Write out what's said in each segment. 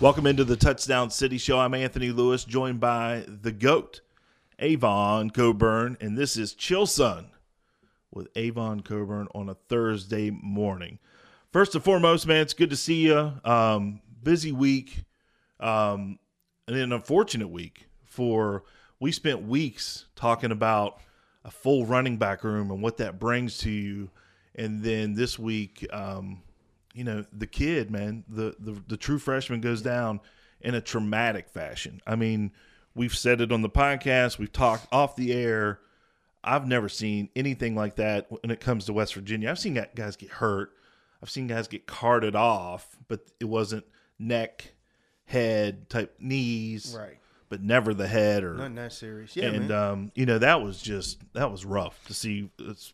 Welcome into the Touchdown City Show. I'm Anthony Lewis, joined by the GOAT, Avon Cobourne, and this is Chill Son with Avon Cobourne on a Thursday morning. First and foremost, man, it's good to see you. Um, busy week, um, and an unfortunate week for we spent weeks talking about a full running back room and what that brings to you, and then this week, um, you know, the kid, man, the, the the true freshman goes down in a traumatic fashion. I mean, we've said it on the podcast, we've talked off the air. I've never seen anything like that when it comes to West Virginia. I've seen guys get hurt. I've seen guys get carted off, but it wasn't neck, head type knees, Right. but never the head or Nothing that serious. Yeah, and man. um, you know that was just that was rough to see,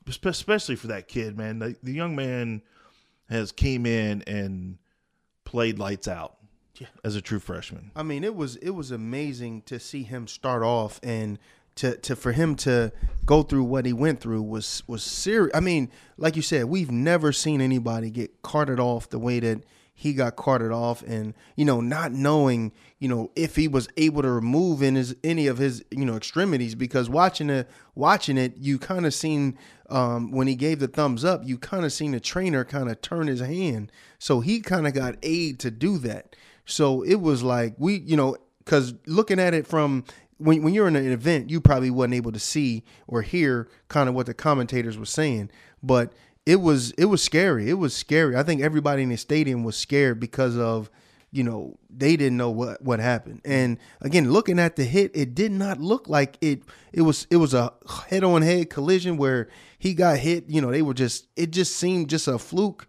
especially for that kid, man. The, the young man has came in and played lights out as a true freshman. I mean, it was it was amazing to see him start off and to to for him to go through what he went through was was serious. I mean, like you said, we've never seen anybody get carted off the way that he got carted off, and you know, not knowing you know if he was able to remove in his any of his you know extremities because watching it watching it, you kind of seen um, when he gave the thumbs up, you kind of seen the trainer kind of turn his hand, so he kind of got aid to do that. So it was like we, you know, because looking at it from when when you're in an event, you probably wasn't able to see or hear kind of what the commentators were saying, but it was it was scary. It was scary. I think everybody in the stadium was scared because of you know they didn't know what what happened. And again, looking at the hit, it did not look like it. It was it was a head on head collision where he got hit. You know, they were just it just seemed just a fluke.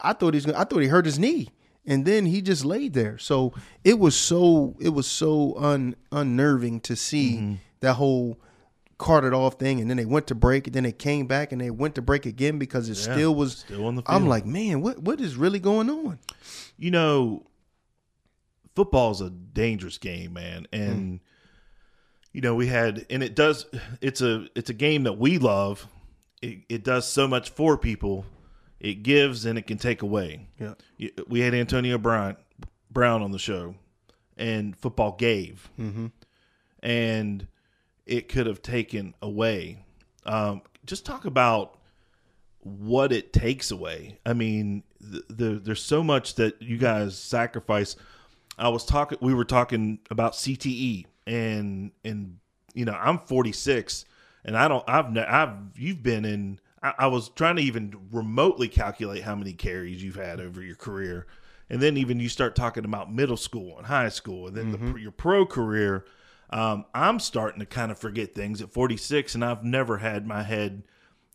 I thought he's I thought he hurt his knee and then he just laid there. So it was so it was so un, unnerving to see mm-hmm. that whole carted off thing, and then they went to break, and then they came back and they went to break again because it still was. still on the I'm like, man, what what is really going on? You know, football's a dangerous game, man, and you know we had, and it does. It's a it's a game that we love. It, it does so much for people. It gives and it can take away. Yeah, we had Antonio Brown Brown on the show, and football gave, Mm-hmm. and it could have taken away. Um, just talk about what it takes away. I mean, th- the, there's so much that you guys sacrifice. I was talking, we were talking about CTE, and and you know, I'm 46, and I don't, I've, ne- I've, you've been in. I, I was trying to even remotely calculate how many carries you've had over your career, and then even you start talking about middle school and high school, and then the, your pro career. Um, I'm starting to kind of forget things at 46, and I've never had my head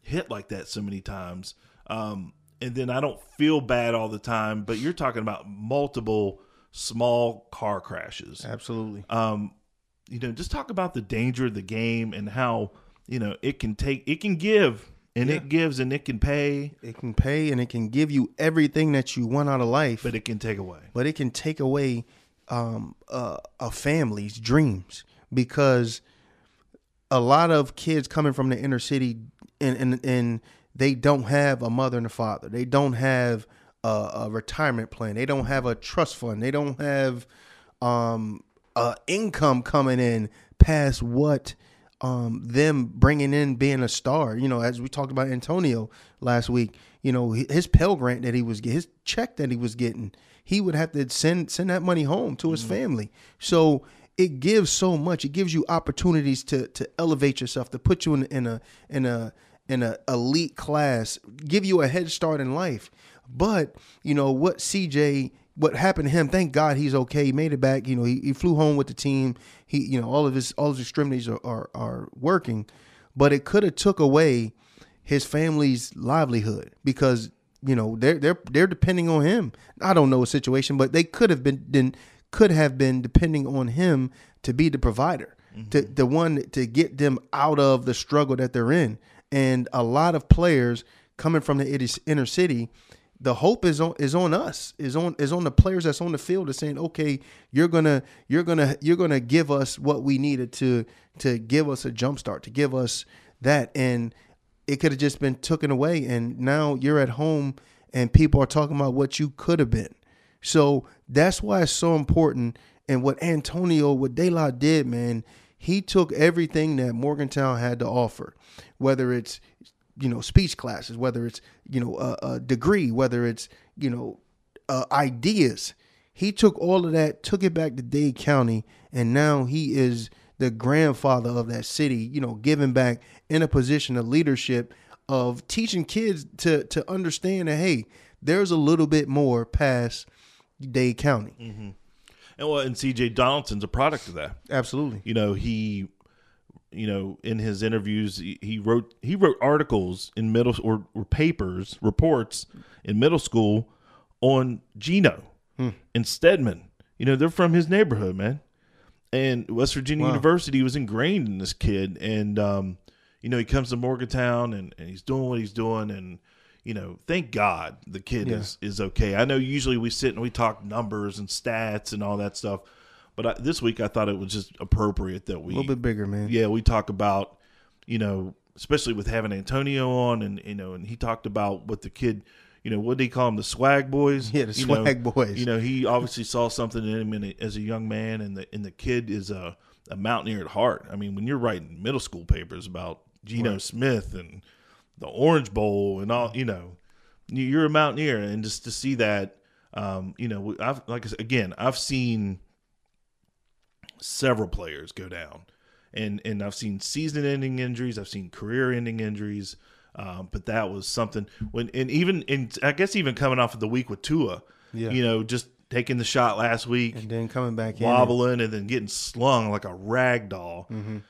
hit like that so many times. Um, and then I don't feel bad all the time, but you're talking about multiple small car crashes. absolutely. Um, you know, just talk about the danger of the game and how, you know, it can take, it can give and Yeah. it gives and it can pay, It can pay and it can give you everything that you want out of life, but it can take away. but it can take away um, uh, a family's dreams because a lot of kids coming from the inner city and and, and they don't have a mother and a father. They don't have a, a retirement plan. They don't have a trust fund. They don't have um, income coming in past what um, them bringing in being a star. You know, as we talked about Antonio last week. You know, his Pell Grant that he was his check that he was getting, he would have to send send that money home to his family. So it gives so much. It gives you opportunities to to elevate yourself, to put you in in a in a in a elite class, give you a head start in life. But you know what, CJ, what happened to him? Thank God he's okay. He made it back. You know, he, he flew home with the team. He, you know, all of his all his extremities are are, are working, but it could have took away his family's livelihood because you know they're they're they're depending on him. I don't know a situation, but they could have been, then could have been depending on him to be the provider, to mm-hmm. the one to get them out of the struggle that they're in. And a lot of players coming from the inner city, the hope is on is on us, is on is on the players that's on the field is saying, okay, you're gonna you're gonna you're gonna give us what we needed to to give us a jump start, to give us that. And it could have just been taken away and now you're at home and people are talking about what you could have been So that's why it's so important. And what Antonio, what De La did, man, he took everything that Morgantown had to offer, whether it's you know speech classes, whether it's you know a, a degree, whether it's you know uh, ideas. He took all of that, took it back to Dade County, and now he is the grandfather of that city. You know, giving back in a position of leadership of teaching kids to to understand that hey, there's a little bit more past Dade County. And well, and CJ Donaldson's a product of that. Absolutely. You know, he, you know, in his interviews, he, he wrote he wrote articles in middle or, or papers, reports in middle school on Geno and Stedman. You know, they're from his neighborhood, man. And West Virginia Wow. University was ingrained in this kid, and um, you know, he comes to Morgantown and, and he's doing what he's doing, and you know, thank God the kid Yeah. is is okay. I know usually we sit and we talk numbers and stats and all that stuff, but I, this week I thought it was just appropriate that we A little bit bigger, man. yeah, we talk about, you know, especially with having Antonio on, and you know, and he talked about what the kid, you know, what do he call them, the swag boys? Yeah, the You know, swag boys. You know, he obviously saw something in him in a, as a young man, and the and the kid is a, a mountaineer at heart. I mean, when you're writing middle school papers about Geno Smith and the Orange Bowl and all, you know, you- you're a mountaineer, and just to see that, um, you know, I've like I said, again, I've seen several players go down, and and I've seen season-ending injuries, I've seen career-ending injuries, um, but that was something when and even and I guess even coming off of the week with Tua, Yeah. you know, just taking the shot last week, And then coming back in. wobbling, and then getting slung like a rag doll, and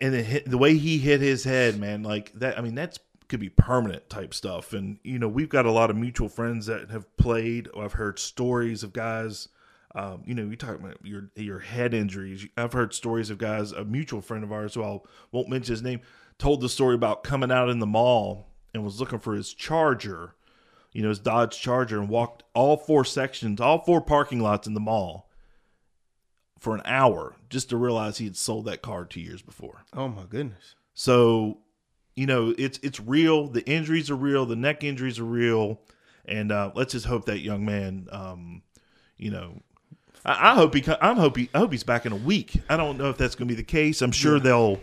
then hit, the way he hit his head, man, like that. I mean, that's could be permanent type stuff. And you know, we've got a lot of mutual friends that have played. I've heard stories of guys. Um, you know, you talk about your your head injuries. I've heard stories of guys. A mutual friend of ours, who I won't mention his name, told the story about coming out in the mall and was looking for his Charger, you know, his Dodge Charger, and walked all four sections, all four parking lots in the mall for an hour just to realize he had sold that car two years before. Oh my goodness. So, you know, it's it's real. The injuries are real. The neck injuries are real, and uh, let's just hope that young man, um, you know, I, I hope he. I'm hope he. I hope he's back in a week. I don't know if that's going to be the case. I'm sure they'll.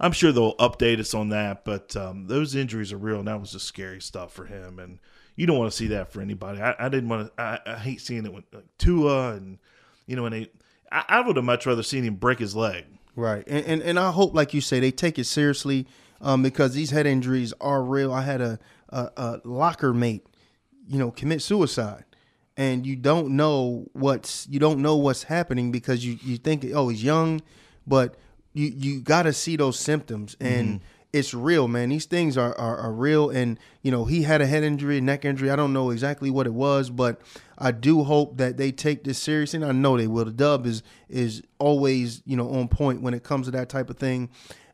I'm sure they'll update us on that, but um, those injuries are real, and that was just scary stuff for him. And you don't want to see that for anybody. I, I didn't want to. I, I hate seeing it with like, Tua, and you know, and they. I, I would have much rather seen him break his leg. Right, and, and and I hope, like you say, they take it seriously, um, because these head injuries are real. I had a, a a locker mate, you know, commit suicide, and you don't know what's you don't know what's happening because you you think oh he's young, but you you got to see those symptoms mm-hmm. and. It's real, man. These things are, are are real, and you know he had a head injury, neck injury. I don't know exactly what it was, but I do hope that they take this serious, and I know they will. The dub is is always you know on point when it comes to that type of thing,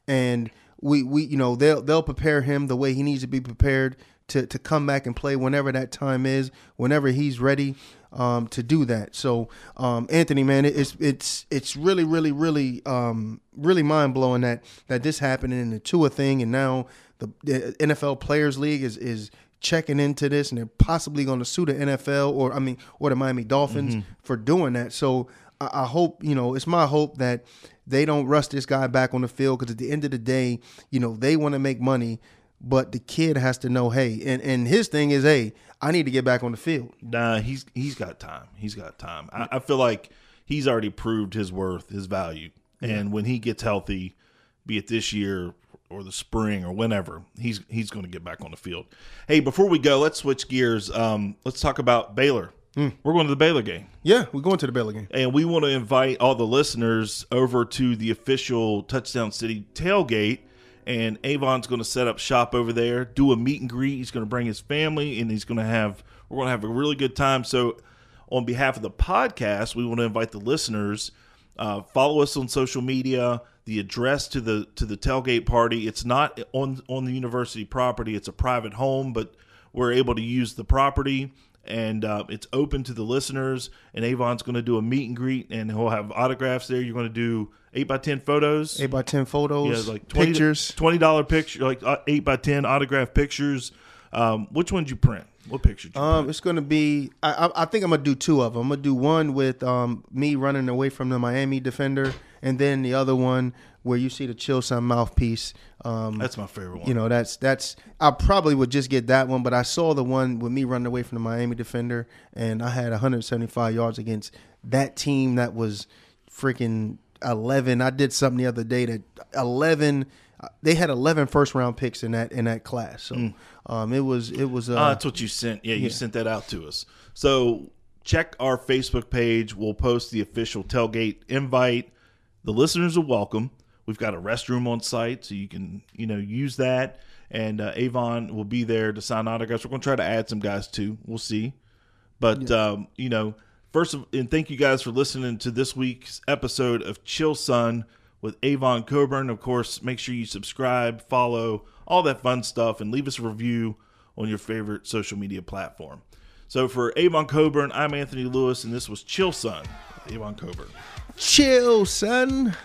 and we we you know they'll they'll prepare him the way he needs to be prepared to to come back and play whenever that time is, whenever he's ready um, to do that. So um, Anthony, man, it- it's it's it's really really really um, really mind blowing that that this happened in the Tua thing, and now the, the NFL Players League is is checking into this, and they're possibly going to sue the NFL or I mean or the Miami Dolphins for doing that. So I, I hope you know it's my hope that they don't rush this guy back on the field because at the end of the day, you know they want to make money, but the kid has to know, hey, and and his thing is, hey, I need to get back on the field. Nah, he's he's got time. He's got time. I, I feel like he's already proved his worth, his value, and when he gets healthy, be it this year or the spring or whenever, he's he's going to get back on the field. Hey, before we go, let's switch gears. Um, let's talk about Baylor. We're going to the Baylor game. Yeah, we're going to the Baylor game. And we want to invite all the listeners over to the official Touchdown City tailgate. And Avon's going to set up shop over there, do a meet and greet. He's going to bring his family, and he's going to have we're going to have a really good time. So, on behalf of the podcast, we want to invite the listeners. Uh, follow us on social media. The address to the to the tailgate party. It's not on on the university property. It's a private home, but we're able to use the property and uh, it's open to the listeners. And Avon's going to do a meet and greet, and he'll have autographs there. You're going to do eight by ten photos, Eight by ten photos, yeah, like 20, pictures. twenty dollar picture, like uh, eight by ten autograph pictures. Um, which ones you print? What picture? did you Um, it's gonna be. I, I, I think I'm gonna do two of them. I'm gonna do one with um me running away from the Miami defender, and then the other one where you see the chill son mouthpiece. Um, That's my favorite one. you know, that's that's. I probably would just get that one, but I saw the one with me running away from the Miami defender, and I had 175 yards against that team that was freaking 11. I did something the other day that 11. They had 11 first round picks in that in that class, so um, it was it was uh, Ah, that's what you sent. Yeah, you sent that out to us. So check our Facebook page. We'll post the official tailgate invite. The listeners are welcome. We've got a restroom on site, so you can you know use that. And uh, Avon will be there to sign autographs. We're going to try to add some guys too. We'll see. But um, you know, first of and thank you guys for listening to this week's episode of Chill Son with Avon Cobourne. Of course, make sure you subscribe, follow, all that fun stuff, and leave us a review on your favorite social media platform. So for Avon Cobourne, I'm Anthony Lewis, and this was Chill Son Avon Cobourne. chill, son.